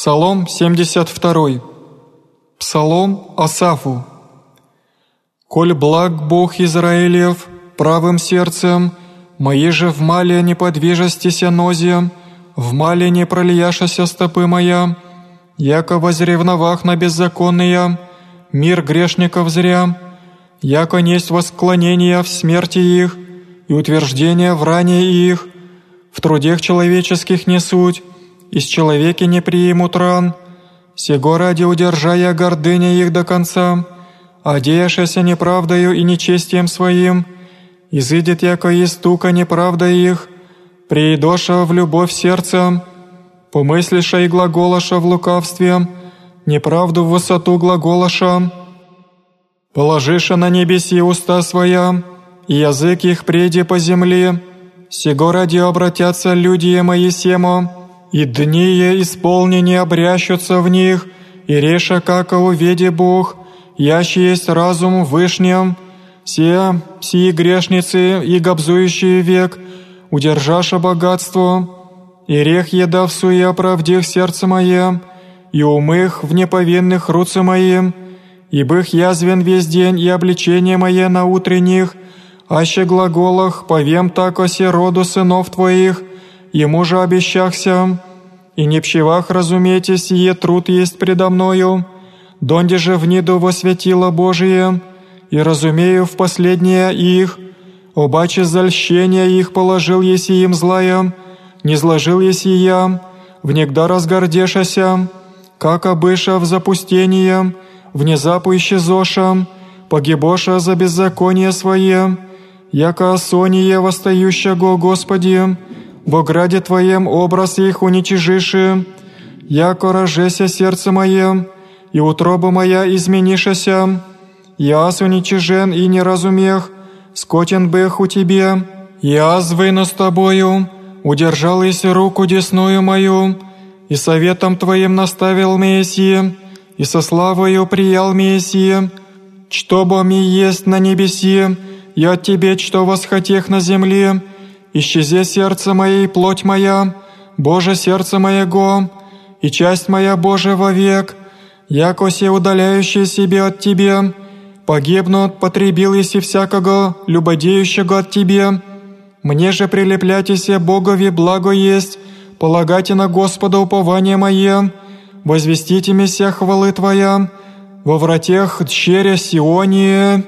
Псалом 72. Псалом Асафу. «Коль благ Бог Израилев правым сердцем, мои же в мале не подвижестися нозе, в мале не пролияшася стопы моя, яко возревновах на беззаконные, мир грешников зря, яко несть восклонения в смерти их и утверждения в ране их, в трудех человеческих не суть, из человеки не примут ран, сего ради удержая гордыня их до конца, одеявшися неправдою и нечестием своим, изыдет яко истука неправда их, приидоша в любовь сердца, помыслиша и глаголоша в лукавстве, неправду в высоту глаголоша, положиша на небеси уста своя, и язык их преди по земле, сего ради обратятся люди мои семо, и дни исполнения обрящутся в них, и реша, как уведи Бог, ящий есть разум вышнем, все сии грешницы и гобзующие век, удержаша богатство, и рех еда в суе оправдих сердце мое, и умых в неповинных руце моим, и бых язвен весь день и обличение мое на утренних, аще глаголах повем так о роду сынов твоих, ему же обещахся, и не пщевах разумейте сие труд есть предо мною, донде же в ниду восветило Божие, и разумею в последнее их, обаче зальщение их положил еси им злая, не зложил еси я, внегда разгордешася, как обыша в запустение, внезапу исчезоша, погибоша за беззаконие свое, яко осоние восстающего Господи, во граде Твоем образ их уничижиши, яко рожеся сердце мое, и утроба моя изменишася, яс уничижен и не разумех, скотен бых у Тебе, яс выну с Тобою, удержал и руку десную мою, и советом Твоим наставил Мессия, и со славою приял Мессия, что бо ми есть на небеси, от Тебе, что восхотех на земле, исчезе сердце мое и плоть моя, Боже сердце моего, и часть моя Боже вовек, яко все удаляющие себе от Тебе, погибнут, потребил еси всякого, любодеющего от Тебе. Мне же прилепляйтеся Богови благо есть, полагайте на Господа упование мое, возвестите меся хвалы Твоя, во вратех черя Сионе,